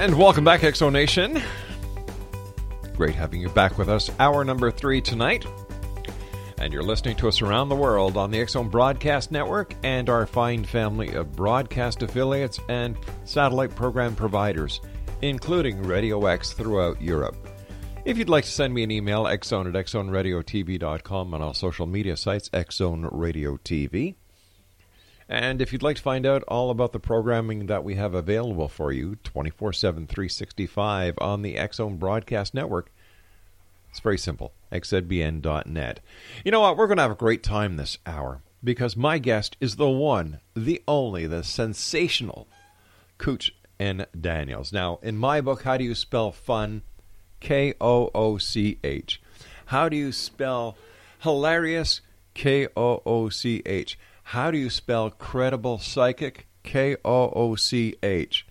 And welcome back, Exo Nation. Great having you back with us. Hour number three tonight. And you're listening to us around the world on the X Zone Broadcast Network and our fine family of broadcast affiliates and satellite program providers, including Radio X throughout Europe. If you'd like to send me an email, xzone at xzoneradiotv.com on all social media sites, Xzone Radio. And if you'd like to find out all about the programming that we have available for you 24 7, 365 on the X Zone Broadcast Network, it's very simple xzbn.net. You know what? We're going to have a great time this hour because my guest is the one, the only, the sensational Kooch N. Daniels. Now, in my book, How Do You Spell Fun? K O O C H. How do you spell hilarious? K O O C H. How do you spell credible psychic? K O O C H.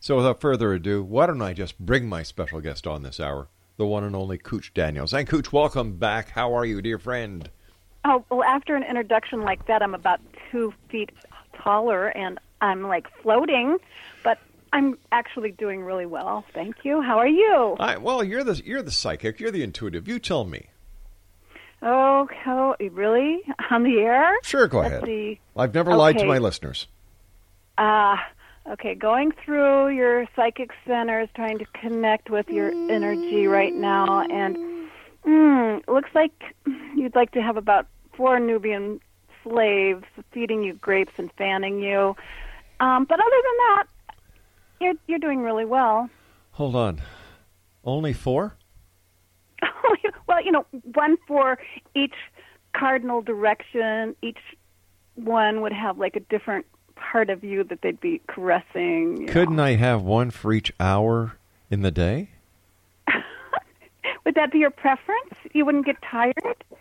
So without further ado, why don't I just bring my special guest on this hour, the one and only Kooch Daniels. And Kooch, welcome back. How are you, dear friend? Oh, well, after an introduction like that, I'm about two feet taller and I'm like floating, but I'm actually doing really well. Thank you. How are you? I, well, you're the you're the psychic. You're the intuitive. You tell me. Oh, oh, really? On the air? Sure, go Let's ahead. see. I've never lied to my listeners. Uh, okay, going through your psychic centers, trying to connect with your energy right now, and mm, looks like you'd like to have about four Nubian slaves feeding you grapes and fanning you. Um, but other than that, you're you're doing really well. Hold on. Only four? well, you know, one for each cardinal direction. Each one would have like a different part of you that they'd be caressing. you Couldn't know. I have one for each hour in the day? Would that be your preference? You wouldn't get tired?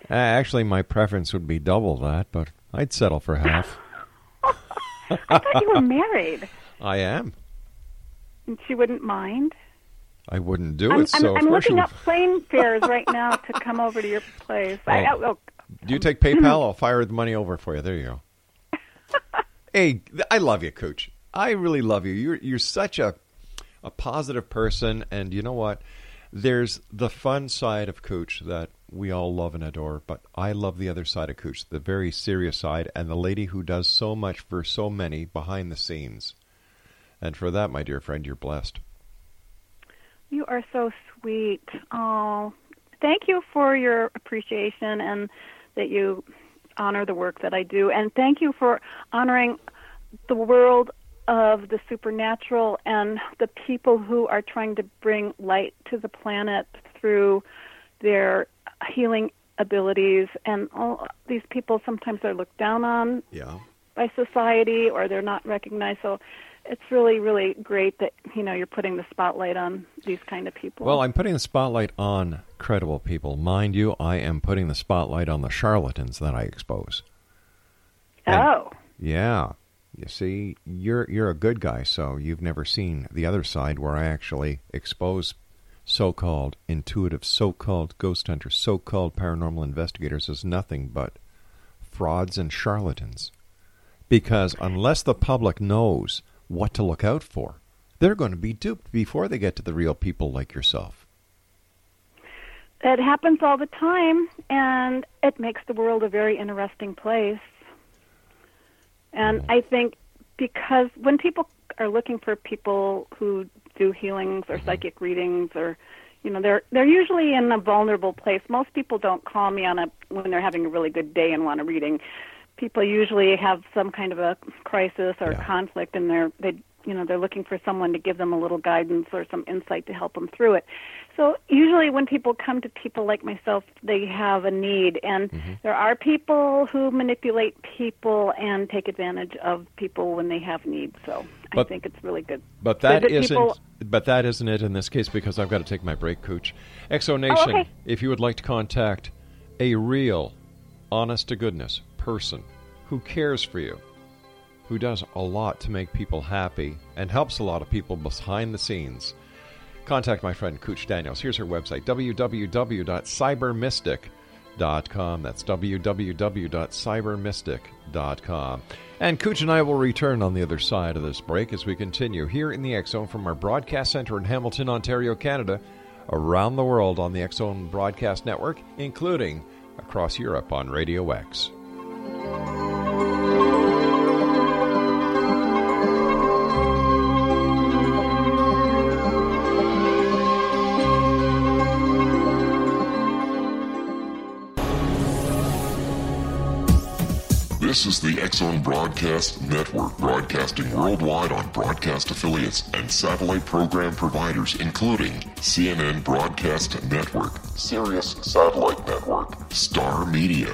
Uh, actually, my preference would be double that, but I'd settle for half. I thought you were married, I am. and she wouldn't mind. I wouldn't do I'm, it. So I'm, of I'm looking up plane fares right now to come over to your place. I, Oh. oh, Do you take PayPal? I'll fire the money over for you. There you go. hey, I love you, Kooch. I really love you. You're you're such a a positive person, and you know what? There's the fun side of Kooch that we all love and adore, but I love the other side of Kooch, the very serious side, and the lady who does so much for so many behind the scenes. And for that, my dear friend, you're blessed. You are so sweet. Oh, thank you for your appreciation and that you honor the work that I do. And thank you for honoring the world of the supernatural and the people who are trying to bring light to the planet through their healing abilities. And all these people sometimes are looked down on Yeah. by society or they're not recognized. So it's really, really great that you know you're putting the spotlight on these kind of people. Well, I'm putting the spotlight on credible people, mind you. I am putting the spotlight on the charlatans that I expose. And, oh, yeah. You see, you're you're a good guy, so you've never seen the other side where I actually expose so-called intuitive, so-called ghost hunters, so-called paranormal investigators as nothing but frauds and charlatans. Because unless the public knows what to look out for, they're going to be duped before they get to the real people like yourself. It happens all the time, and it makes the world a very interesting place. And I think because when people are looking for people who do healings or mm-hmm. psychic readings or you know they're they're usually in a vulnerable place. Most people don't call me on a when they're having a really good day and want a reading people usually have some kind of a crisis or Yeah. conflict and they're they you know they're looking for someone to give them a little guidance or some insight to help them through it so usually when people come to people like myself they have a need and mm-hmm. there are people who manipulate people and take advantage of people when they have needs so i But- think it's really good But that isn't. people- But that isn't it in this case because I've got to take my break, Kooch. Exo oh, Nation, Oh, okay. if you would like to contact a real, honest to goodness person who cares for you, who does a lot to make people happy and helps a lot of people behind the scenes, contact my friend Kooch Daniels. Here's her website www.cybermystic.com. That's www.cybermystic.com. And Kooch and I will return on the other side of this break as we continue here in the Zone from our broadcast center in Hamilton, Ontario, Canada, around the world on the Zone Broadcast Network, including across Europe on Radio X. This is the X Zone Broadcast Network, broadcasting worldwide on broadcast affiliates and satellite program providers, including CNN Broadcast Network, Sirius Satellite Network, Star Media,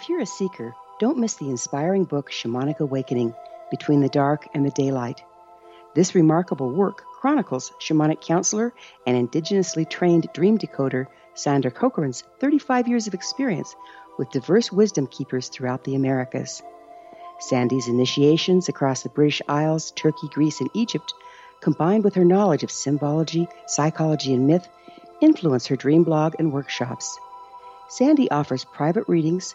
If you're a seeker, don't miss the inspiring book Shamanic Awakening Between the Dark and the Daylight. This remarkable work chronicles shamanic counselor and indigenously trained dream decoder Sandra Corcoran's 35 years of experience with diverse wisdom keepers throughout the Americas. Sandy's initiations across the British Isles, Turkey, Greece, and Egypt, combined with her knowledge of symbology, psychology, and myth, influence her dream blog and workshops. Sandy offers private readings,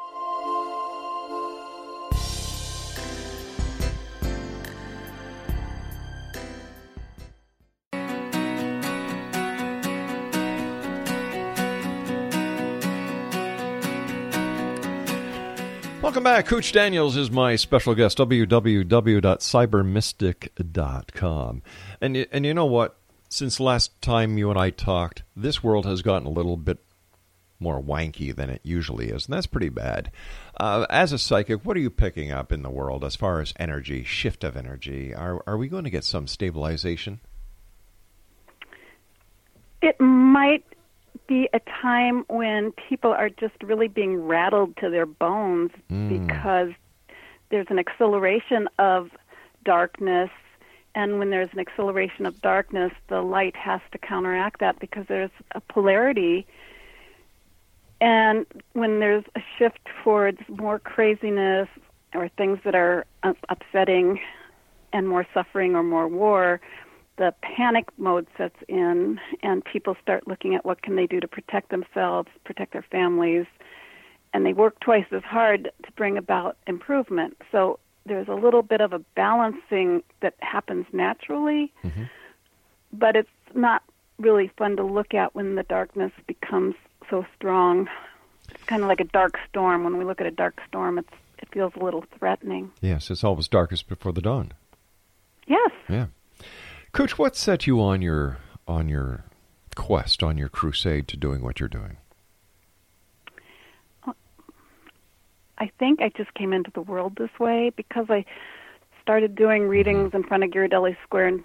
Welcome back. Kooch Daniels is my special guest, www.cybermystic.com. And, and you know what? Since last time you and I talked, this world has gotten a little bit more wanky than it usually is, and that's pretty bad. Uh, as a psychic, what are you picking up in the world as far as energy, shift of energy? Are, are we going to get some stabilization? It might be a time when people are just really being rattled to their bones Mm. because there's an acceleration of darkness and when there's an acceleration of darkness the light has to counteract that because there's a polarity and when there's a shift towards more craziness or things that are upsetting and more suffering or more war the panic mode sets in and people start looking at what can they do to protect themselves protect their families. And they work twice as hard to bring about improvement. So there's a little bit of a balancing that happens naturally mm-hmm. but it's not really fun to look at when the darkness becomes so strong. It's kind of like a dark storm. When we look at a dark storm it's it feels a little threatening. Yes, it's always darkest before the dawn. yes. Yeah. Kooch, what set you on your on your quest, on your crusade to doing what you're doing? Uh, I think I just came into the world this way because I started doing mm-hmm. readings in front of Ghirardelli Square in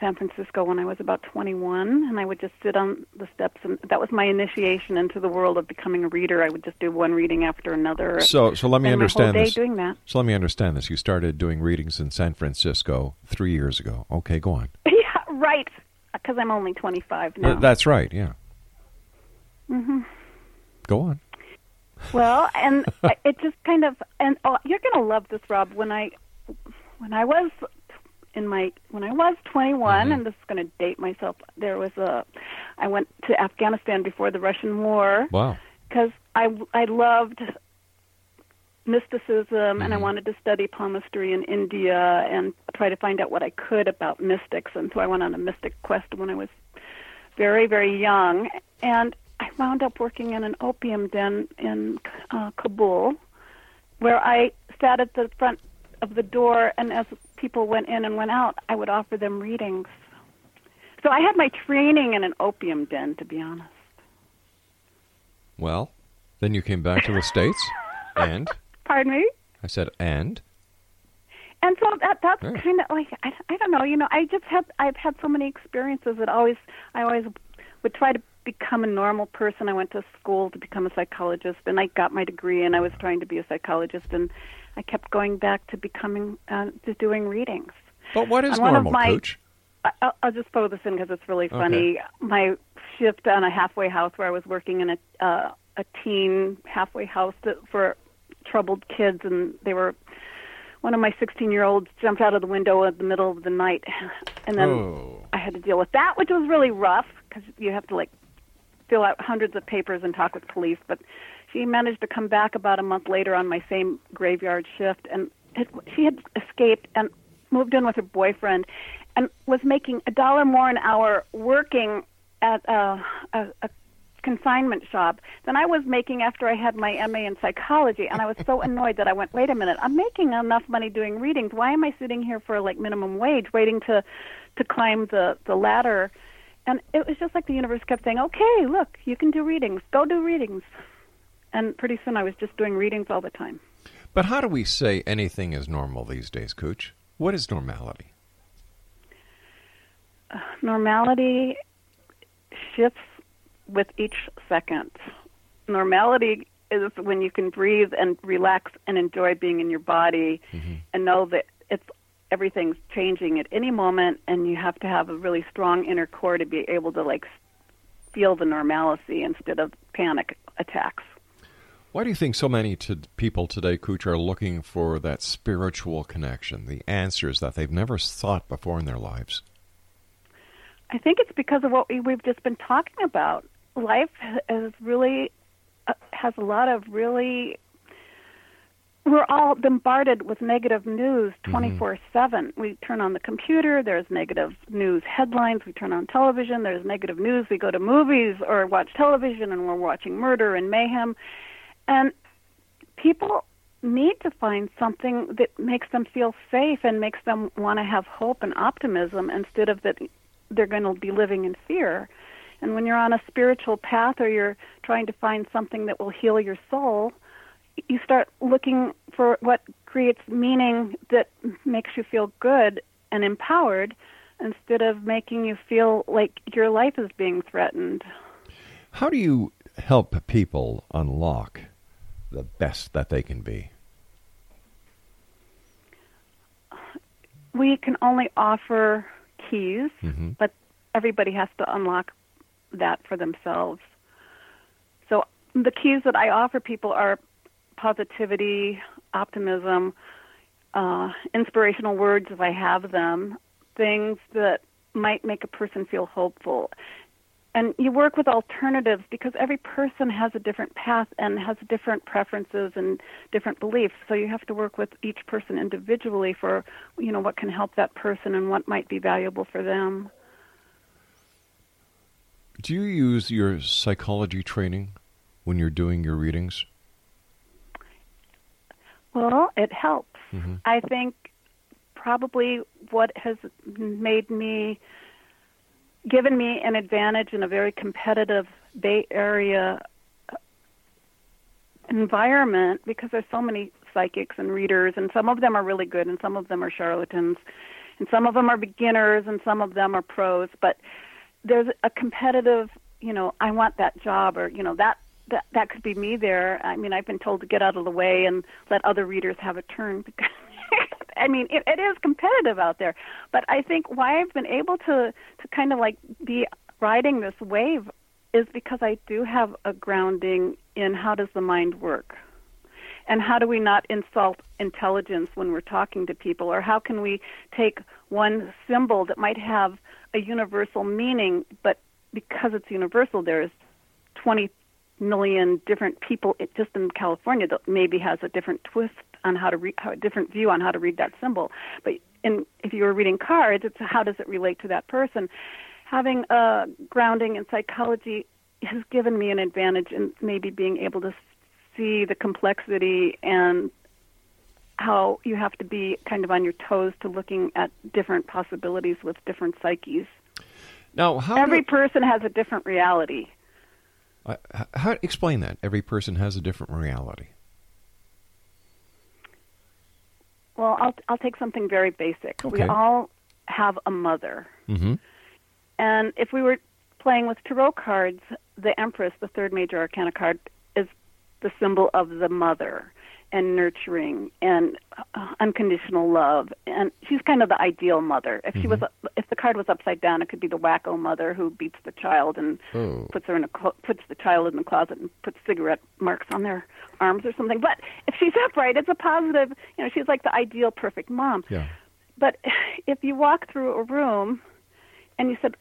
San Francisco when I was about 21, and I would just sit on the steps, and that was my initiation into the world of becoming a reader. I would just do one reading after another. So, so let me understand this. doing that. So let me understand this. You started doing readings in San Francisco three years ago. Okay, go on. yeah, right. Because I'm only 25 now. Th- that's right. Yeah. Mm-hmm. Go on. Well, and it just kind of and oh, you're going to love this, Rob. When I when I was in my when I was 21, and this is going to date myself. There was a I went to Afghanistan before the Russian war Wow. because I I loved mysticism and I wanted to study palmistry in India and try to find out what I could about mystics and so I went on a mystic quest when I was very very young and I wound up working in an opium den in uh, Kabul where I sat at the front of the door and as people went in and went out I would offer them readings. So I had my training in an opium den to be honest. Well, then you came back to the states, and? Pardon me? I said, and? And so that that's Yeah. kind of like I, I don't know, you know, I just had I've had so many experiences that always I always would try to become a normal person. I went to school to become a psychologist, and I got my degree, and I was trying to be a psychologist, and I kept going back to becoming uh, to doing readings. but what is And one of normal, my- Kooch? I- I'll, I'll just throw this in because it's really funny. My shift on a halfway house where I was working in a uh, a teen halfway house that, for troubled kids, and they were one of my 16 year olds jumped out of the window in the middle of the night, and then Oh. I had to deal with that, which was really rough because you have to like fill out hundreds of papers and talk with police. But she managed to come back about a month later on my same graveyard shift, and it, she had escaped and moved in with her boyfriend, and was making a dollar more an hour working at a, a, a consignment shop than I was making after I had my MA in psychology. And I was so annoyed that I went, wait a minute, I'm making enough money doing readings. Why am I sitting here for like minimum wage, waiting to to climb the the ladder? And it was just like the universe kept saying, okay, look, you can do readings. Go do readings. And pretty soon I was just doing readings all the time. But how do we say anything is normal these days, Kooch? What is normality? Uh, normality shifts with each second. Normality is when you can breathe and relax and enjoy being in your body mm-hmm. and know that it's everything's changing at any moment and you have to have a really strong inner core to be able to like feel the normalcy instead of panic attacks. Why do you think so many to people today, Kooch, are looking for that spiritual connection, the answers that they've never thought before in their lives? I think it's because of what we, we've just been talking about. Life is really uh, has a lot of really. We're all bombarded with negative news 24 mm-hmm. 7. We turn on the computer, there's negative news headlines. We turn on television, there's negative news. We go to movies or watch television, and we're watching murder and mayhem. And people need to find something that makes them feel safe and makes them want to have hope and optimism instead of that they're going to be living in fear. And when you're on a spiritual path or you're trying to find something that will heal your soul, you start looking for what creates meaning that makes you feel good and empowered instead of making you feel like your life is being threatened. How do you help people unlock the best that they can be? We can only offer keys, mm-hmm. but everybody has to unlock that for themselves. So the keys that I offer people are positivity, optimism, uh, inspirational words if I have them, things that might make a person feel hopeful and you work with alternatives because every person has a different path and has different preferences and different beliefs. So you have to work with each person individually for you know what can help that person and what might be valuable for them. Do you use your psychology training when you're doing your readings? Well it helps. Mm-hmm. i think probably what has made me given me an advantage in a very competitive Bay Area environment because there's so many psychics and readers, and some of them are really good, and some of them are charlatans, and some of them are beginners, and some of them are pros. But there's a competitive, you know, I want that job, or you know that that that could be me there. I mean, I've been told to get out of the way and let other readers have a turn because I mean, it, it is competitive out there. But I think why I've been able to to kind of like be riding this wave is because I do have a grounding in how does the mind work. And how do we not insult intelligence when we're talking to people? Or how can we take one symbol that might have a universal meaning, but because it's universal, there's 20 million different people just in California that maybe has a different twist on how to read, how, a different view on how to read that symbol. But in, if you were reading cards, it's how does it relate to that person. Having a grounding in psychology has given me an advantage in maybe being able to see the complexity and how you have to be kind of on your toes to looking at different possibilities with different psyches. Now, how every do, person has a different reality. Uh, how explain that? Every person has a different reality. Well, I'll I'll take something very basic. Okay. We all have a mother. Mm-hmm. And if we were playing with tarot cards, the Empress, the third major arcana card, is the symbol of the mother and nurturing and uh, unconditional love. And she's kind of the ideal mother. If she mm-hmm. was if the card was upside down it could be the wacko mother who beats the child and oh. puts her in a puts the child in the closet and puts cigarette marks on their arms or something. But if she's upright it's a positive you know she's like the ideal perfect mom. Yeah. But if you walk through a room and you said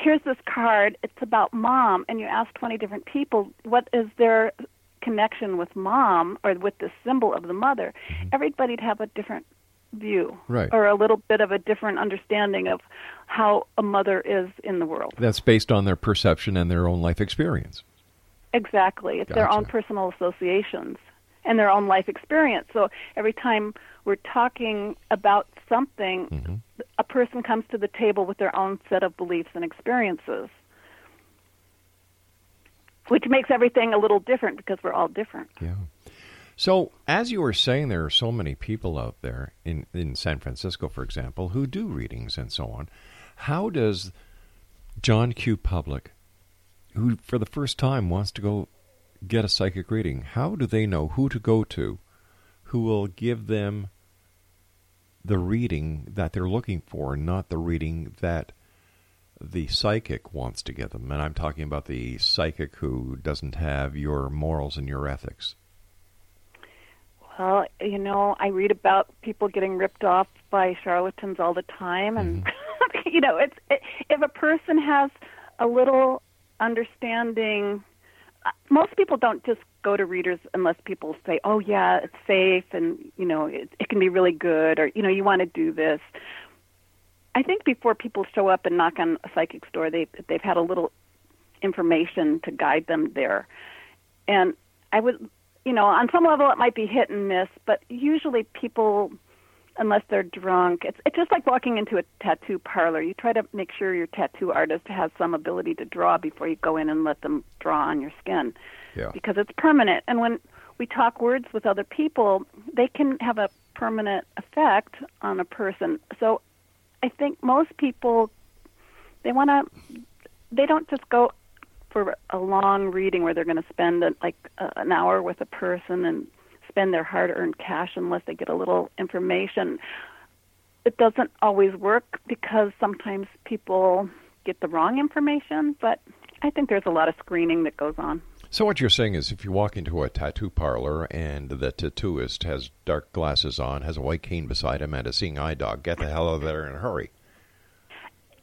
here's this card. It's about mom. And you ask 20 different people what is their connection with mom or with the symbol of the mother, mm-hmm. everybody'd have a different view, Right. or a little bit of a different understanding of how a mother is in the world. That's based on their perception and their own life experience. Exactly. It's their own personal associations and their own life experience. So every time we're talking about something, Mm-hmm. a person comes to the table with their own set of beliefs and experiences, which makes everything a little different because we're all different. Yeah. So, as you were saying, there are so many people out there in, in San Francisco, for example, who do readings and so on. How does John Q. Public, who for the first time wants to go get a psychic reading, how do they know who to go to who will give them the reading that they're looking for, not the reading that the psychic wants to get them? And I'm talking about the psychic who doesn't have your morals and your ethics. Well, you know, I read about people getting ripped off by charlatans all the time, and you know, it's it, if a person has a little understanding. uh, Most people don't just go to readers unless people say, "Oh, yeah, it's safe," and you know, it, it can be really good, or you know, you want to do this. I think before people show up and knock on a psychic's door, they they've had a little information to guide them there, and I would you know, on some level it might be hit and miss, but usually people, unless they're drunk, it's it's just like walking into a tattoo parlor. You try to make sure your tattoo artist has some ability to draw before you go in and let them draw on your skin, Yeah. because it's permanent. And when we talk words with other people, they can have a permanent effect on a person. So, I think most people they want to they don't just go for a long reading where they're going to spend like uh, an hour with a person and spend their hard-earned cash unless they get a little information. It doesn't always work because sometimes people get the wrong information, but I think there's a lot of screening that goes on. So what you're saying is, if you walk into a tattoo parlor and the tattooist has dark glasses on, has a white cane beside him, and a seeing eye dog, get the hell out of there in a hurry.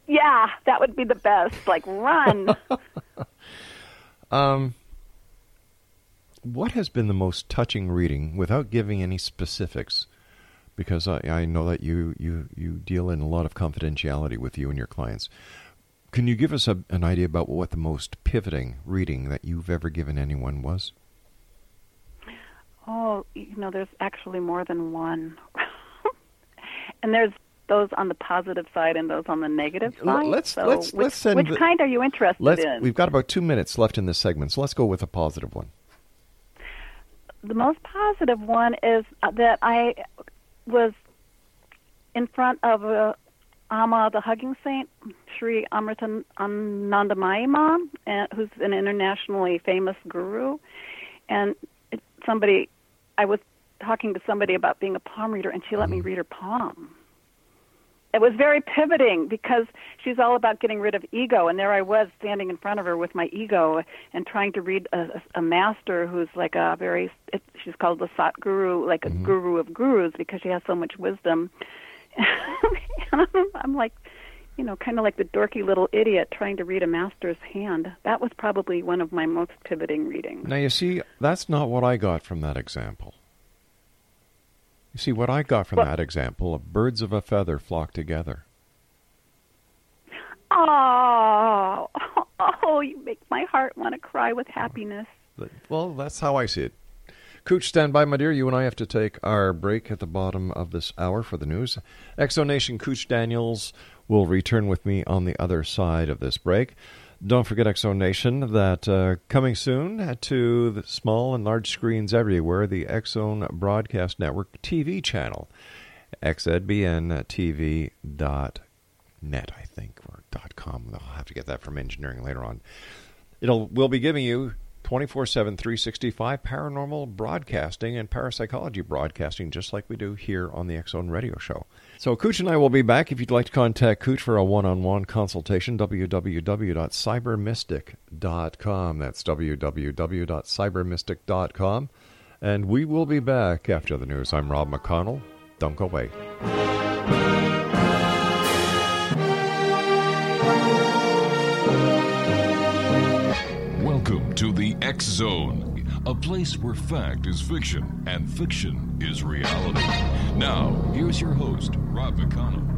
Yeah, that would be the best. Like run. Um, what has been the most touching reading, without giving any specifics? Because I, I know that you, you, you deal in a lot of confidentiality with you and your clients. Can you give us a, an idea about what the most pivoting reading that you've ever given anyone was? Oh, you know, there's actually more than one. and there's those on the positive side and those on the negative side. let's- so let's- which, let's send which the- kind are you interested Let's. in? We've got about two minutes left in this segment, so let's go with a positive one. The most positive one is uh, that I was in front of uh, Amma, the hugging saint, Sri Amrita Anandamayi uh, who's an internationally famous guru, and somebody, I was talking to somebody about being a palm reader, and she let me read her palm. It was very pivoting because she's all about getting rid of ego, and there I was standing in front of her with my ego and trying to read a, a master who's like a very, it, she's called the Sat Guru, like a guru of gurus because she has so much wisdom. I'm, like, you know, kind of like the dorky little idiot trying to read a master's hand. That was probably one of my most pivoting readings. Now, you see, that's not what I got from that example. You see, what I got from What- that example, of birds of a feather flock together. Oh, oh, you make my heart want to cry with happiness. Well, that's how I see it. Kooch, stand by, my dear. You and I have to take our break at the bottom of this hour for the news. Exonation Kooch Daniels will return with me on the other side of this break. Don't forget, Exonation, that uh, coming soon to the small and large screens everywhere, the X Zone Broadcast Network TV channel, xzbntv.net, I think, or .com. I'll have to get that from engineering later on. It'll we'll be giving you 24/7 365 paranormal broadcasting and parapsychology broadcasting just like we do here on the Zone Radio Show. So Kooch and I will be back if you'd like to contact Kooch for a one-on-one consultation www.cybermystic.com. That's www.cybermystic.com. And we will be back after the news. I'm Rob McConnell. Don't go away. Zone, a place where fact is fiction and fiction is reality. Now, here's your host, Rob McConnell.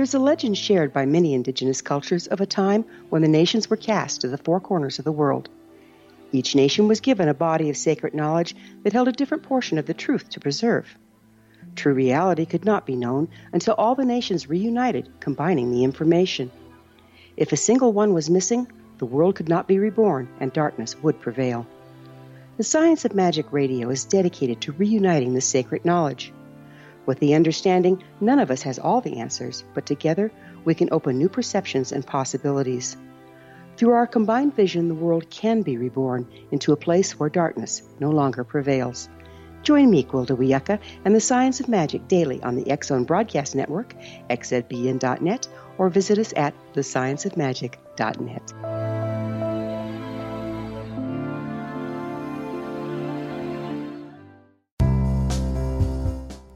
There's a legend shared by many indigenous cultures of a time when the nations were cast to the four corners of the world. Each nation was given a body of sacred knowledge that held a different portion of the truth to preserve. True reality could not be known until all the nations reunited, combining the information. If a single one was missing, the world could not be reborn and darkness would prevail. The Science of Magic Radio is dedicated to reuniting the sacred knowledge. With the understanding, none of us has all the answers, but together we can open new perceptions and possibilities. Through our combined vision, the world can be reborn into a place where darkness no longer prevails. Join me, Gwilda Wiyaka, and the Science of Magic daily on the X Zone Broadcast Network, xzbn.net, or visit us at thescienceofmagic.net.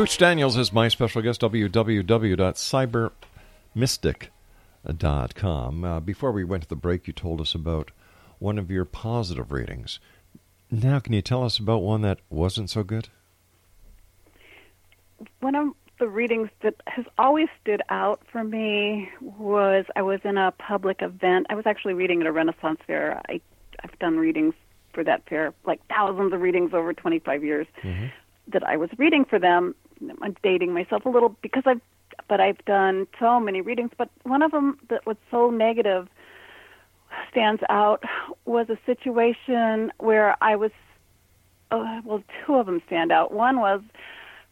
Kooch Daniels is my special guest, www.cybermystic.com. Uh, before we went to the break, you told us about one of your positive readings. Now, can you tell us about one that wasn't so good? One of the readings that has always stood out for me was I was in a public event. I was actually reading at a Renaissance fair. I, I've done readings for that fair, like thousands of readings over 25 years Mm-hmm. that I was reading for them. I'm dating myself a little because I've, but I've done so many readings. But one of them that was so negative stands out was a situation where I was, uh, well, two of them stand out. One was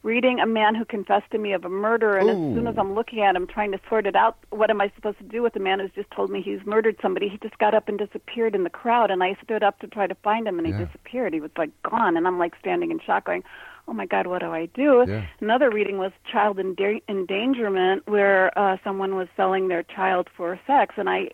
reading a man who confessed to me of a murder, and as soon as I'm looking at him, trying to sort it out, what am I supposed to do with a man who's just told me he's murdered somebody? He just got up and disappeared in the crowd, and I stood up to try to find him, and he Yeah. disappeared. He was like gone, and I'm like standing in shock, going, "Oh my God, what do I do?" Yeah. Another reading was child enda- endangerment, where uh, someone was selling their child for sex, and I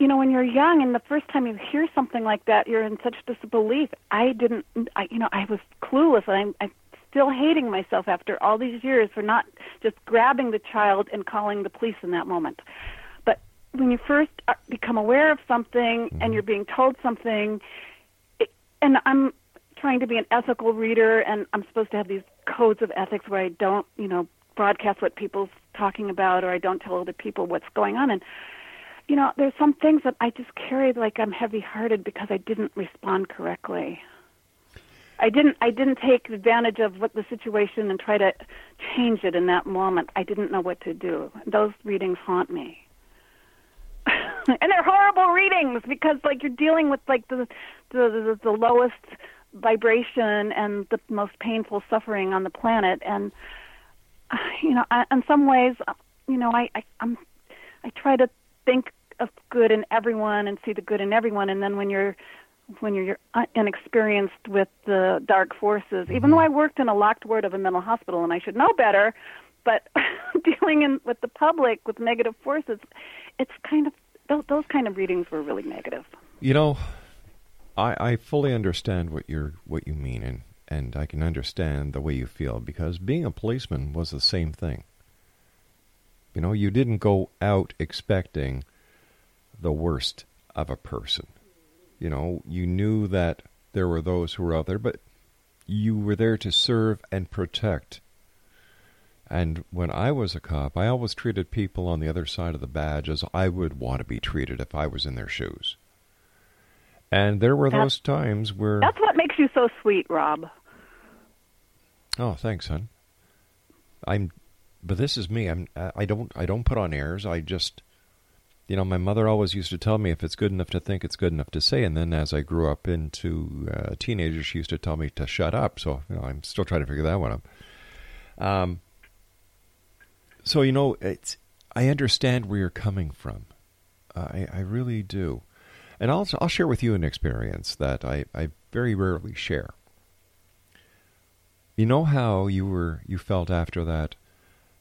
you know when you're young and the first time you hear something like that you're in such disbelief i didn't i you know i was clueless and i'm i'm still hating myself after all these years for not just grabbing the child and calling the police in that moment but when you first uh, become aware of something and you're being told something it, and i'm trying to be an ethical reader and i'm supposed to have these codes of ethics where i don't you know broadcast what people's talking about or i don't tell other people what's going on and you know, there's some things that I just carried like I'm heavy-hearted because I didn't respond correctly. I didn't I didn't take advantage of what the situation and try to change it in that moment. I didn't know what to do. Those readings haunt me. and they're horrible readings because like you're dealing with like the the the, the lowest vibration and the most painful suffering on the planet. And you know, I, in some ways, you know, I, I I'm I try to think of good in everyone and see the good in everyone. And then when you're when you're uh, inexperienced with the dark forces even though i worked in a locked ward of a mental hospital and i should know better but dealing in with the public with negative forces it's kind of those, those kind of readings were really negative. You know, I, I fully understand what you're what you mean, and and I can understand the way you feel because being a policeman was the same thing. You know, you didn't go out expecting the worst of a person. You know, you knew that there were those who were out there, but you were there to serve and protect. And when I was a cop, I always treated people on the other side of the badge as I would want to be treated if I was in their shoes. And there were those times where that's what makes you so sweet rob Oh, thanks, hon. I'm, but this is me. I'm. I don't. I don't put on airs. I just, you know, my mother always used to tell me if it's good enough to think, it's good enough to say. And then as I grew up into uh, teenager, she used to tell me to shut up. So you know, I'm still trying to figure that one out. Um. So you know, it's. I understand where you're coming from. I I really do, and I'll I'll share with you an experience that I I very rarely share. You know how you were you felt after that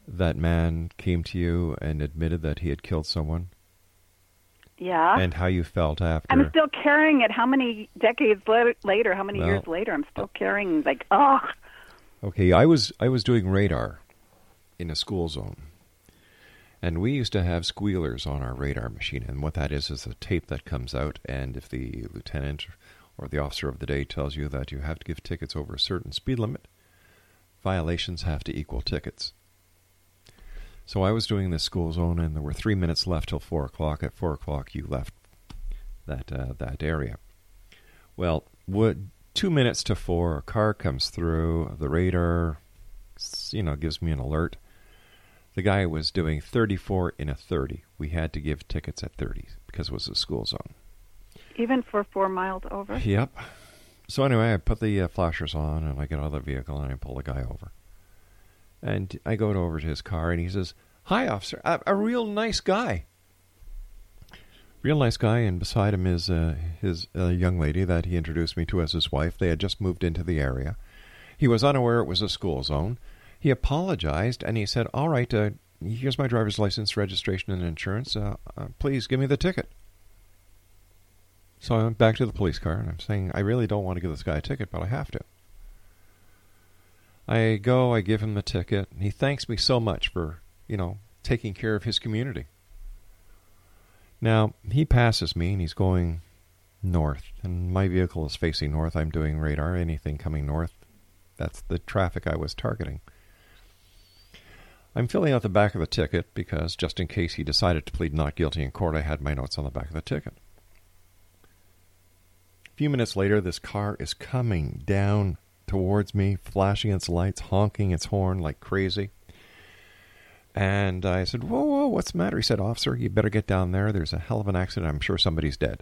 that man came to you and admitted that he had killed someone? Yeah. And how you felt after? I'm still carrying it. How many decades later how many Well- years later i'm still uh, carrying like oh Okay, I was I was doing radar in a school zone. And we used to have squealers on our radar machine and what that is is a tape that comes out and if the lieutenant or the officer of the day tells you that you have to give tickets over a certain speed limit, violations have to equal tickets. So I was doing this school zone, and there were three minutes left till four o'clock. At four o'clock, you left that uh, that area. Well, two minutes to four, a car comes through. The radar, you know, gives me an alert. The guy was doing 34 in a 30. We had to give tickets at 30 because it was a school zone. even for four miles over Yep. So anyway, I put the uh, flashers on and I get out of the vehicle and I pull the guy over. And I go over to his car and he says, "Hi, officer. A, a real nice guy." Real nice guy, and beside him is uh, his uh, young lady that he introduced me to as his wife. They had just moved into the area. He was unaware it was a school zone. He apologized and he said, "All right, uh, here's my driver's license, registration, and insurance. Uh, uh, please give me the ticket." So I went back to the police car and I'm saying, I really don't want to give this guy a ticket, but I have to. I go, I give him the ticket, and he thanks me so much for, you know, taking care of his community. Now, he passes me and he's going north, and my vehicle is facing north. I'm doing radar. Anything coming north, that's the traffic I was targeting. I'm filling out the back of the ticket because, just in case he decided to plead not guilty in court, I had my notes on the back of the ticket. A few minutes later, this car is coming down towards me, flashing its lights, honking its horn like crazy. And I said, Whoa, whoa, what's the matter? He said, Officer, you better get down there. There's a hell of an accident. I'm sure somebody's dead.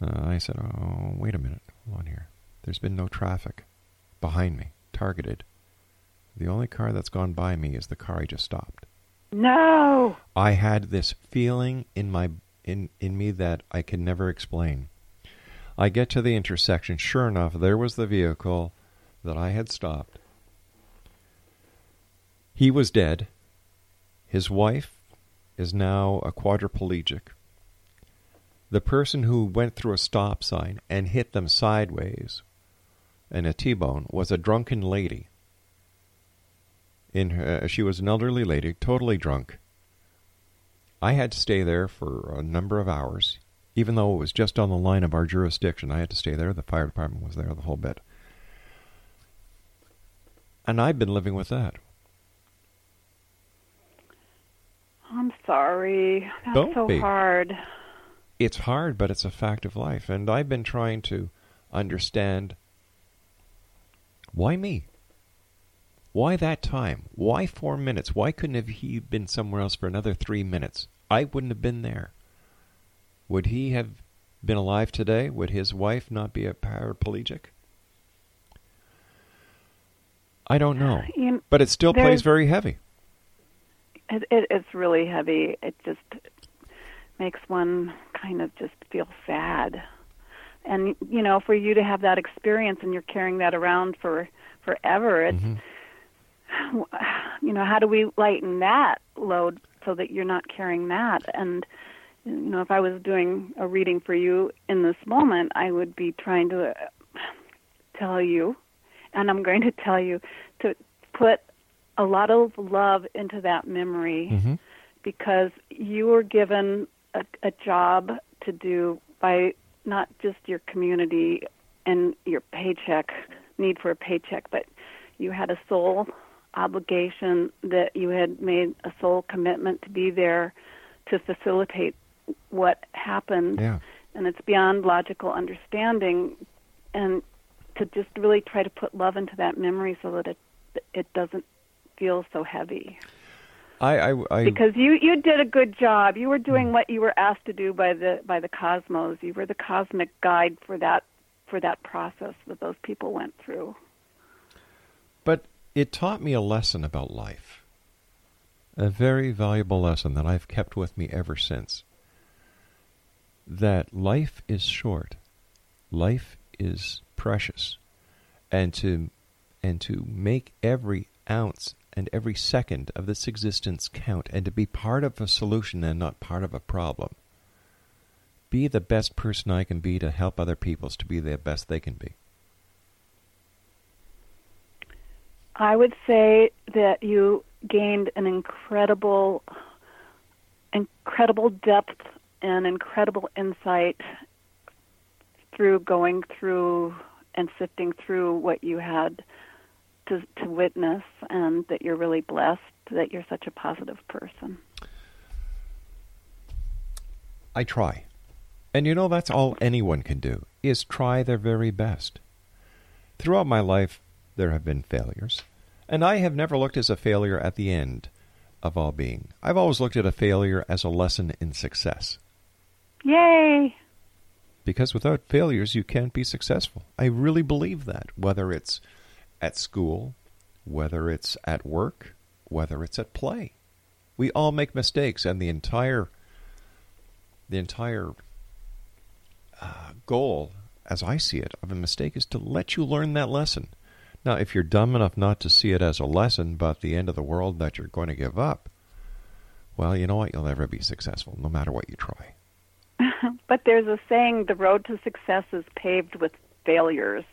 Uh, I said, Oh, wait a minute. Hold on here. There's been no traffic behind me, targeted. The only car that's gone by me is the car I just stopped. No. I had this feeling in my in in me that I can never explain. I get to the intersection. Sure enough, there was the vehicle that I had stopped. He was dead. His wife is now a quadriplegic. The person who went through a stop sign and hit them sideways in a T-bone was a drunken lady in her, uh, she was an elderly lady, totally drunk. I had to stay there for a number of hours, even though it was just on the line of our jurisdiction. I had to stay there. The fire department was there the whole bit. And I've been living with that. I'm sorry. That's Don't so be. hard. It's hard, but it's a fact of life. And I've been trying to understand why me? Why that time? Why four minutes? Why couldn't have he been somewhere else for another three minutes? I wouldn't have been there. Would he have been alive today? Would his wife not be a paraplegic? I don't know. You- But it still plays very heavy. It, it, it's really heavy. It just makes one kind of just feel sad. And you know, for you to have that experience and you're carrying that around for forever, it's mm-hmm. You know, how do we lighten that load so that you're not carrying that? And you know, if I was doing a reading for you in this moment, I would be trying to tell you, and I'm going to tell you to put a lot of love into that memory Mm-hmm. because you were given a, a job to do by not just your community and your paycheck need for a paycheck, but you had a soul obligation that you had made a soul commitment to be there to facilitate what happened. Yeah. and it's beyond logical understanding. And to just really try to put love into that memory so that it it doesn't feel so heavy. I, I, I because you you did a good job. You were Hmm. doing what you were asked to do by the by the cosmos. You were the cosmic guide for that for that process that those people went through it taught me a lesson about life. A very valuable lesson that I've kept with me ever since. That life is short. Life is precious. And to and to make every ounce and every second of this existence count and to be part of a solution and not part of a problem. Be the best person I can be to help other peoples to be the best they can be. I would say that you gained an incredible, incredible depth and incredible insight through going through and sifting through what you had to, to witness, and that you're really blessed that you're such a positive person. I try. And you know, that's all anyone can do, is try their very best. Throughout my life, there have been failures. And I have never looked as a failure at the end of all being. I've always looked at a failure as a lesson in success. Yay! Because without failures, you can't be successful. I really believe that, whether it's at school, whether it's at work, whether it's at play. We all make mistakes, and the entire the entire uh, goal, as I see it, of a mistake is to let you learn that lesson. Now, if you're dumb enough not to see it as a lesson, but the end of the world that you're going to give up, well, you know what? You'll never be successful, no matter what you try. but there's a saying the road to success is paved with failures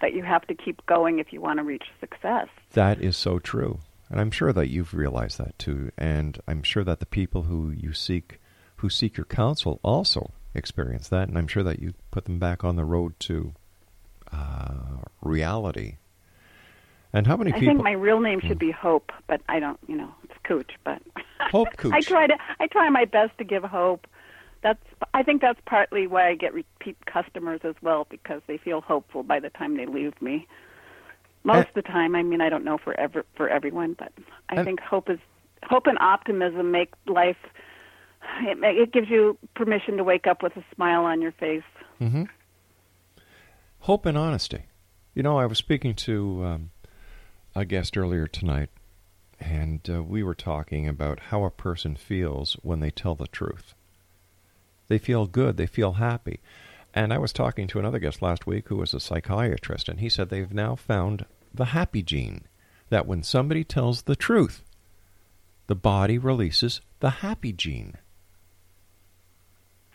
that you have to keep going if you want to reach success. That is so true. And I'm sure that you've realized that too. And I'm sure that the people who you seek who seek your counsel also experience that. And I'm sure that you put them back on the road to uh, reality. And how many I people? think my real name should be Hope, but I don't. You know, it's Kooch. But Hope Kooch. I try to. I try my best to give hope. That's. I think that's partly why I get repeat customers as well because they feel hopeful by the time they leave me. Most of the time, I mean, I don't know for ever for everyone, but I And- think hope is hope and optimism make life. It, it gives you permission to wake up with a smile on your face. Mm-hmm. Hope and honesty. You know, I was speaking to um, a guest earlier tonight, and uh, we were talking about how a person feels when they tell the truth. They feel good, they feel happy. And I was talking to another guest last week who was a psychiatrist, and he said they've now found the happy gene. That when somebody tells the truth, the body releases the happy gene.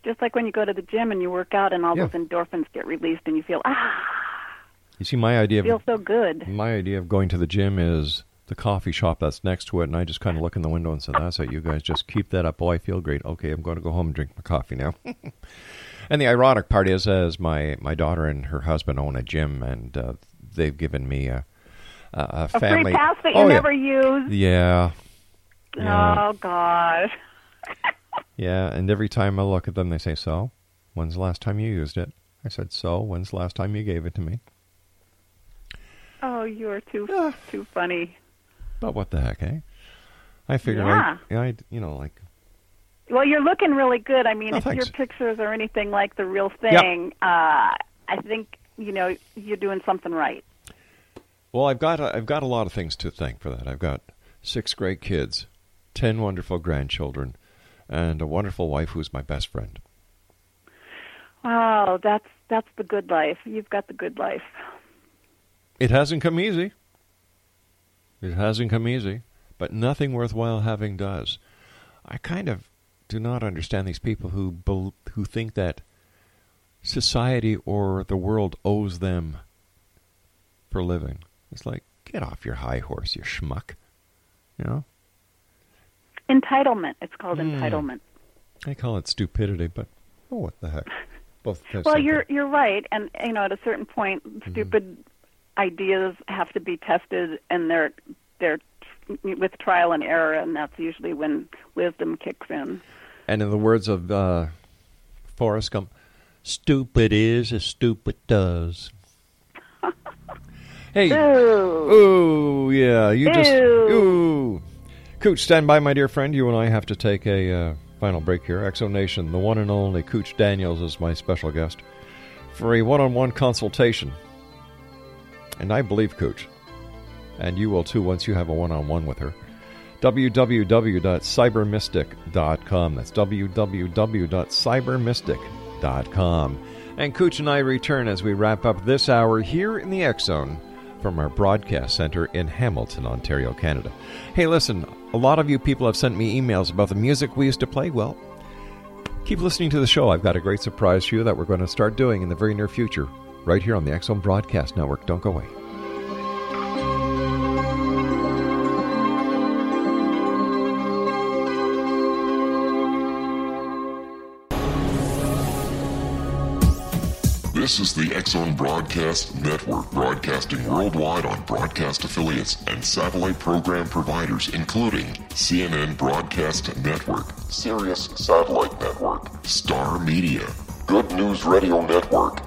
Just like when you go to the gym and you work out, and all Yeah. those endorphins get released, and you feel ah, You see, my idea feel of so good. My idea of going to the gym is the coffee shop that's next to it, and I just kind of look in the window and say, "That's it, you guys. Just keep that up. Oh, I feel great. Okay, I'm going to go home and drink my coffee now." and the ironic part is, as my my daughter and her husband own a gym, and uh, they've given me a a, a family free pass that you oh, yeah. never use. Yeah, yeah, Oh God. yeah. And every time I look at them, they say, "So, when's the last time you used it?" I said, "So, when's the last time you gave it to me?" Oh, you are too Ah. too funny. But what the heck, eh? I figured, Yeah. I, I, you know, like Well, you're looking really good. I mean, Oh, if your pictures are anything like the real thing, uh, I think you know you're doing something right. Well, I've got a, I've got a lot of things to thank for that. I've got six great kids, ten wonderful grandchildren, and a wonderful wife who's my best friend. Wow, that's that's the good life. You've got the good life. It hasn't come easy. It hasn't come easy, but nothing worthwhile having does. I kind of do not understand these people who bel who think that society or the world owes them for living. It's like get off your high horse, you schmuck. You know. Entitlement. It's called Hmm. entitlement. I call it stupidity, but oh, what the heck? Both. Well, you're you're right, and you know at a certain point, Mm-hmm. Ideas have to be tested, and they're they're with trial and error, and that's usually when wisdom kicks in. And in the words of uh, Forrest Gump, "Stupid is as stupid does." hey, Ooh. ooh, yeah, you just ooh. Kooch, stand by, my dear friend. You and I have to take a uh, final break here. Exo Nation, the one and only Kooch Daniels is my special guest for a one-on-one consultation, and I believe Kooch, and you will too once you have a one-on-one with her. www.cybermystic.com. That's www.cybermystic.com. And Kooch and I return as we wrap up this hour here in the X Zone from our broadcast center in Hamilton, Ontario, Canada. Hey, listen, a lot of you people have sent me emails about the music we used to play. Well, keep listening to the show. I've got a great surprise for you that we're going to start doing in the very near future, right here on the X Zone Broadcast Network. Don't go away. This is the X Zone Broadcast Network, broadcasting worldwide on broadcast affiliates and satellite program providers, including CNN Broadcast Network, Sirius Satellite Network, Star Media, Good News Radio Network,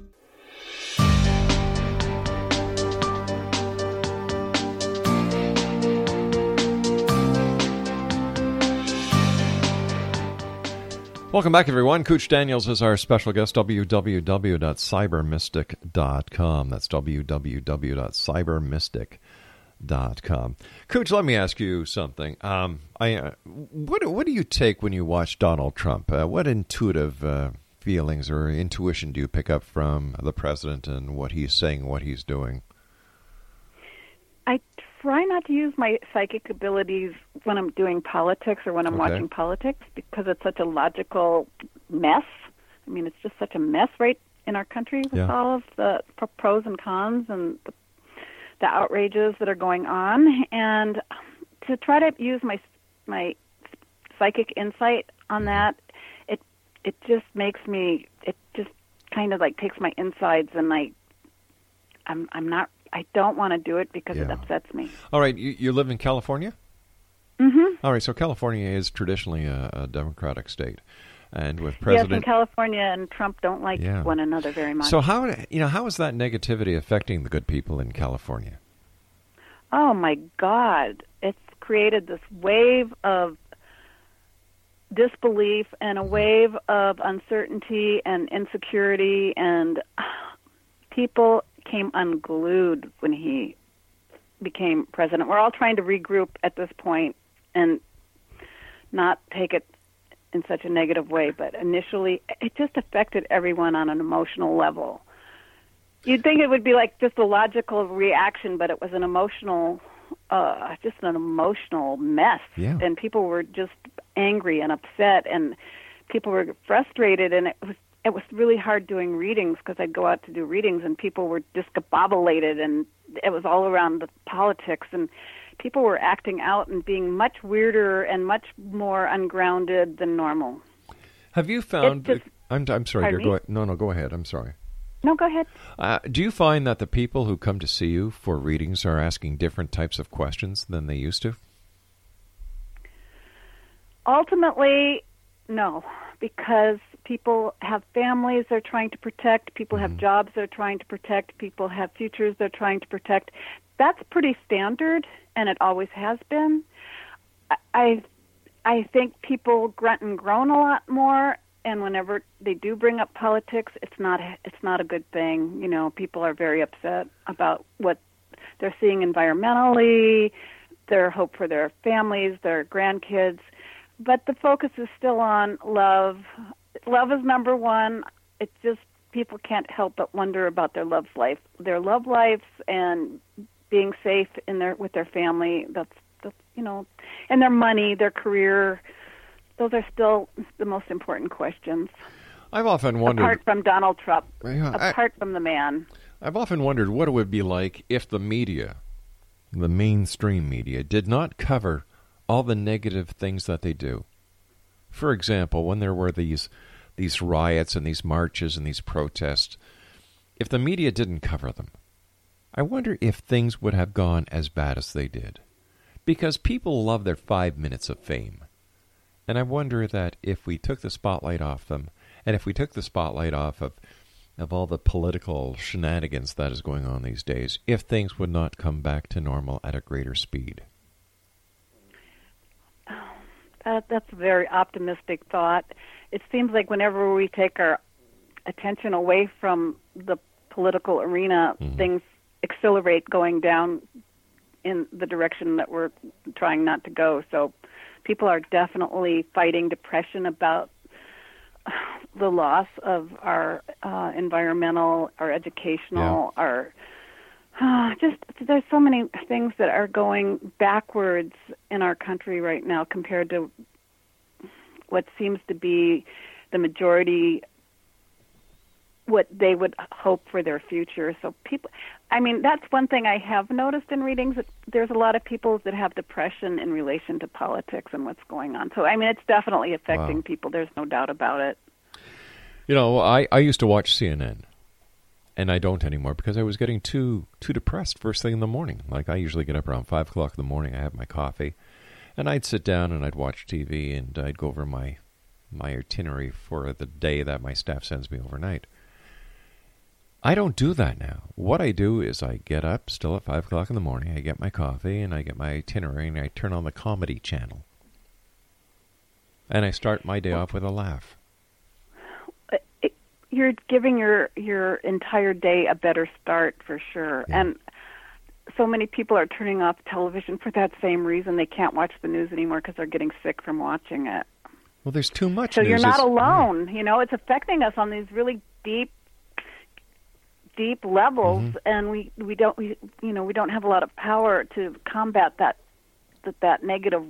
Welcome back, everyone. Kooch Daniels is our special guest, www.cybermystic.com. That's www.cybermystic.com. Kooch, let me ask you something. Um, I, uh, what, what do you take when you watch Donald Trump? Uh, what intuitive uh, feelings or intuition do you pick up from the president and what he's saying, what he's doing? I try not to use my psychic abilities when I'm doing politics or when I'm Okay. watching politics because it's such a logical mess. I mean, it's just such a mess right in our country with Yeah. all of the pros and cons and the, the outrages that are going on. And to try to use my my psychic insight on mm-hmm. that, it it just makes me it just kind of like takes my insides and I I'm I'm not I don't want to do it because it upsets me. All right, you, you live in California? Mhm. All right, so California is traditionally a, a democratic state. And with President Yes, and California and Trump don't like Yeah. one another very much. So how you know how is that negativity affecting the good people in California? oh my God, it's created this wave of disbelief and a wave of uncertainty and insecurity, and people came unglued when he became president. We're all trying to regroup at this point and not take it in such a negative way, but initially it just affected everyone on an emotional level. You'd think it would be like just a logical reaction, but it was an emotional, uh, just an emotional mess. Yeah. And people were just angry and upset, and people were frustrated, and it was it was really hard doing readings because I'd go out to do readings, and people were discombobulated, and it was all around the politics, and people were acting out and being much weirder and much more ungrounded than normal. Have you found? Just- I'm I'm sorry. You're going. No, no. Go ahead. I'm sorry. No, go ahead. Uh, do you find that the people who come to see you for readings are asking different types of questions than they used to? Ultimately, no, because people have families they're trying to protect, people have mm-hmm. jobs they're trying to protect, people have futures they're trying to protect. That's pretty standard, and it always has been. I- I, I think people grunt and groan a lot more, and whenever they do bring up politics, it's not it's not a good thing. You know, people are very upset about what they're seeing environmentally, their hope for their families, their grandkids but the focus is still on love. Love is number one. It's just people can't help but wonder about their love life, their love lives, and being safe in their with their family. That's, that's you know, and their money, their career. Those are still the most important questions. I've often wondered. Apart from Donald Trump, Yeah, I- apart from the man. I've often wondered what it would be like if the media, the mainstream media, did not cover all the negative things that they do. For example, when there were these these riots and these marches and these protests, if the media didn't cover them, I wonder if things would have gone as bad as they did. Because people love their 5 minutes of fame. And I wonder that if we took the spotlight off them, and if we took the spotlight off of of all the political shenanigans that is going on these days, if things would not come back to normal at a greater speed. That, that's a very optimistic thought. It seems like whenever we take our attention away from the political arena, things accelerate going down in the direction that we're trying not to go. So people are definitely fighting depression about the loss of our uh, environmental, our educational, our uh, just there's so many things that are going backwards in our country right now compared to what seems to be the majority what they would hope for their future. So people i mean that's one thing i have noticed in readings that there's a lot of people that have depression in relation to politics and what's going on. So i mean it's definitely affecting Wow. people there's no doubt about it. You know, I, I used to watch CNN, and I don't anymore because I was getting too too depressed first thing in the morning. Like I usually get up around five o'clock in the morning. I have my coffee, and I'd sit down and I'd watch TV and I'd go over my my itinerary for the day that my staff sends me overnight. I don't do that now. What I do is I get up still at five o'clock in the morning. I get my coffee and I get my itinerary and I turn on the comedy channel, and I start my day off with a laugh. You're giving your your entire day a better start for sure. And so many people are turning off television for that same reason. They can't watch the news anymore because they're getting sick from watching it. Well, there's too much. so you're not It's- alone you know? It's affecting us on these really deep deep levels Mm-hmm. and we we don't we you know we don't have a lot of power to combat that that that negative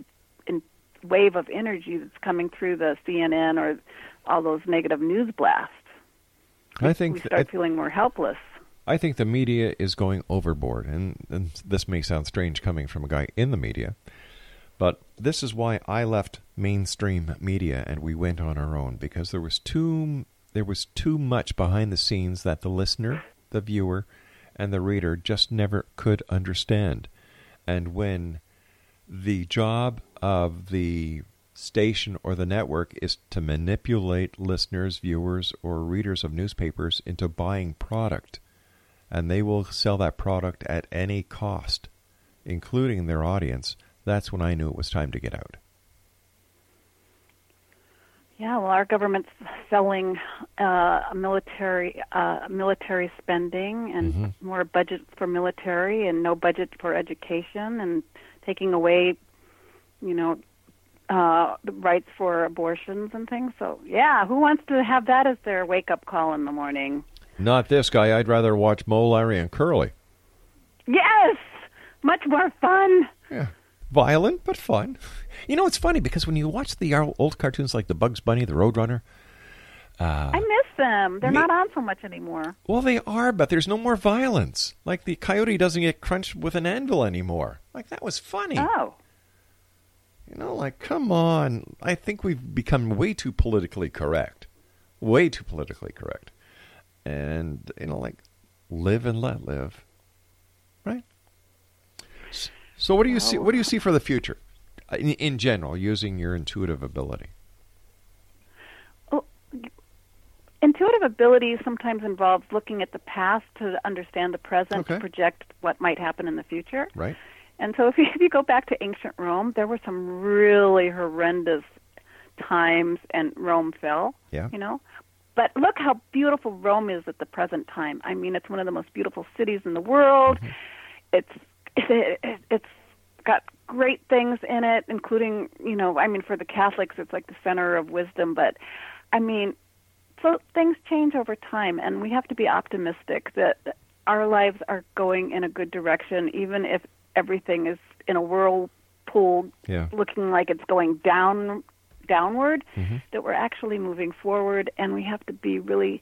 in, wave of energy that's coming through the CNN or all those negative news blasts I think we start I- feeling more helpless. I think the media is going overboard, and, and this may sound strange coming from a guy in the media, but this is why I left mainstream media and we went on our own because there was too there was too much behind the scenes that the listener, the viewer, and the reader just never could understand, and when the job of the station or the network is to manipulate listeners, viewers, or readers of newspapers into buying product. And they will sell that product at any cost, including their audience. That's when I knew it was time to get out. Yeah, well, our government's selling uh, military uh, military spending and Mm-hmm. more budget for military and no budget for education and taking away you know, uh, rights for abortions and things. So, yeah, who wants to have that as their wake up call in the morning? Not this guy. I'd rather watch Moe, Larry, and Curly. Yes, much more fun. Yeah. Violent, but fun. You know, it's funny because when you watch the old cartoons like the Bugs Bunny, the Roadrunner, uh, I miss them. They're me, not on so much anymore. Well, they are, but there's no more violence. Like the coyote doesn't get crunched with an anvil anymore. Like that was funny. Oh. You know, like come on. I think we've become way too politically correct. Way too politically correct. And you know, like live and let live. Right? So what do you see what do you see for the future? In, in general, using your intuitive ability. Well, intuitive ability sometimes involves looking at the past to understand the present okay. to project what might happen in the future. Right. And so if you, if you go back to ancient Rome, there were some really horrendous times and Rome fell. Yeah. You know? But look how beautiful Rome is at the present time. I mean, it's one of the most beautiful cities in the world. Mm-hmm. It's it, it's got great things in it, including, you know, I mean, for the Catholics, it's like the center of wisdom. But I mean, so things change over time, and we have to be optimistic that our lives are going in a good direction, even if everything is in a whirlpool, yeah. looking like it's going down downward. Mm-hmm. That we're actually moving forward, and we have to be really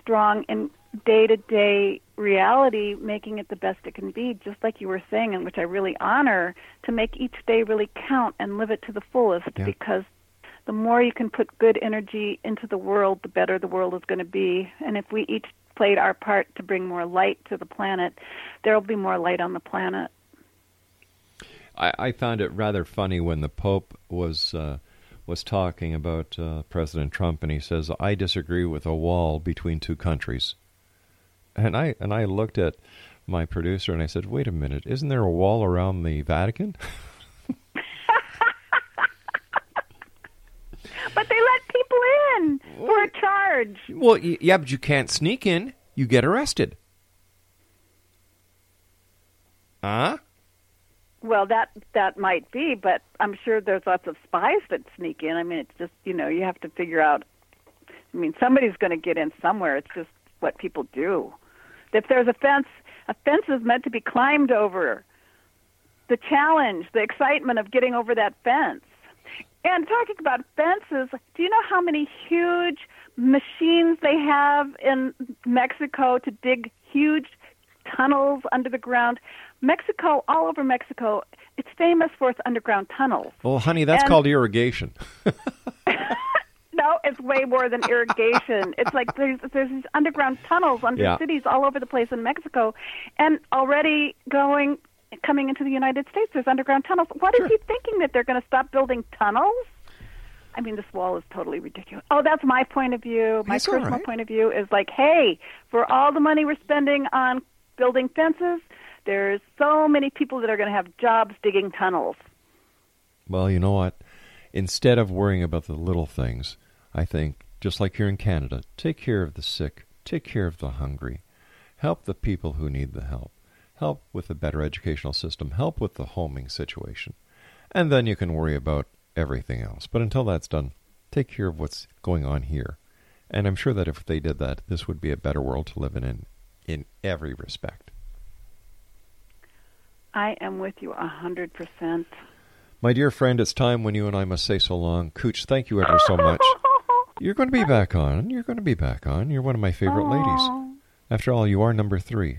strong in day to day reality, making it the best it can be, just like you were saying, and which I really honor, to make each day really count and live it to the fullest yeah. because the more you can put good energy into the world, the better the world is going to be. And if we each played our part to bring more light to the planet, there will be more light on the planet. I, I found it rather funny when the Pope was uh, was talking about uh, President Trump, and he says, "I disagree with a wall between two countries." And I and I looked at my producer and I said, "Wait a minute, isn't there a wall around the Vatican?" But they let in for a charge. Well, yeah, but you can't sneak in. You get arrested. Huh? Well, that that might be, but I'm sure there's lots of spies that sneak in. I mean, it's just you know you have to figure out. I mean, somebody's going to get in somewhere. It's just what people do. If there's a fence, a fence is meant to be climbed over. The challenge, the excitement of getting over that fence. And talking about fences, do you know how many huge machines they have in Mexico to dig huge tunnels under the ground? Mexico, all over Mexico, it's famous for its underground tunnels. Well, honey, that's and, called irrigation. no, it's way more than irrigation. it's like there's there's these underground tunnels under yeah. cities all over the place in Mexico, and already going coming into the United States, there's underground tunnels. What sure. is he thinking that they're going to stop building tunnels? I mean, this wall is totally ridiculous. Oh, that's my point of view. My that's personal right. point of view is like, hey, for all the money we're spending on building fences, there's so many people that are going to have jobs digging tunnels. Well, you know what? Instead of worrying about the little things, I think, just like here in Canada, take care of the sick, take care of the hungry, help the people who need the help help with a better educational system, help with the homing situation. And then you can worry about everything else. But until that's done, take care of what's going on here. And I'm sure that if they did that, this would be a better world to live in in, in every respect. I am with you a hundred percent. My dear friend, it's time when you and I must say so long. Kooch, thank you ever so much. You're going to be back on. You're going to be back on. You're one of my favorite Aww. ladies. Oh. After all, you are number three.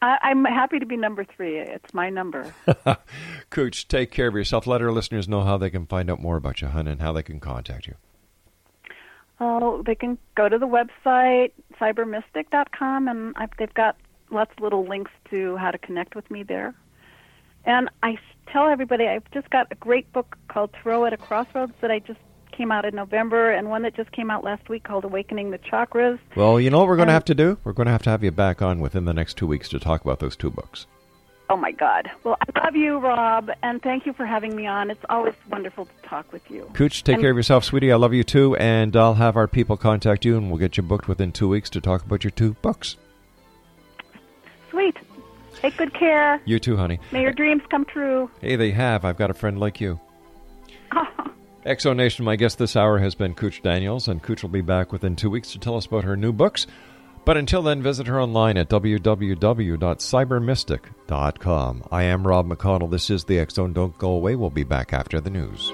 I, am happy to be number three. It's my number. Kooch, take care of yourself. Let our listeners know how they can find out more about you, hun, and how they can contact you. Oh, they can go to the website cybermystic.com, and I've, they've got lots of little links to how to connect with me there. And I tell everybody I've just got a great book called Tarot at a Crossroads that I just came out in November, and one that just came out last week called Awakening the Chakras. Well, you know what we're going to have to do? We're going to have to have you back on within the next two weeks to talk about those two books. Oh my God! Well, I love you, Rob, and thank you for having me on. It's always wonderful to talk with you. Kooch, take and, care of yourself, sweetie. I love you too, and I'll have our people contact you, and we'll get you booked within two weeks to talk about your two books. Sweet. Take good care. You too, honey. May your uh, dreams come true. Hey, they have. I've got a friend like you. Exo Nation, my guest this hour has been Kooch Daniels, and Kooch will be back within two weeks to tell us about her new books. But until then, visit her online at www.cybermystic.com. I am Rob McConnell. This is the Zone. Don't go away. We'll be back after the news.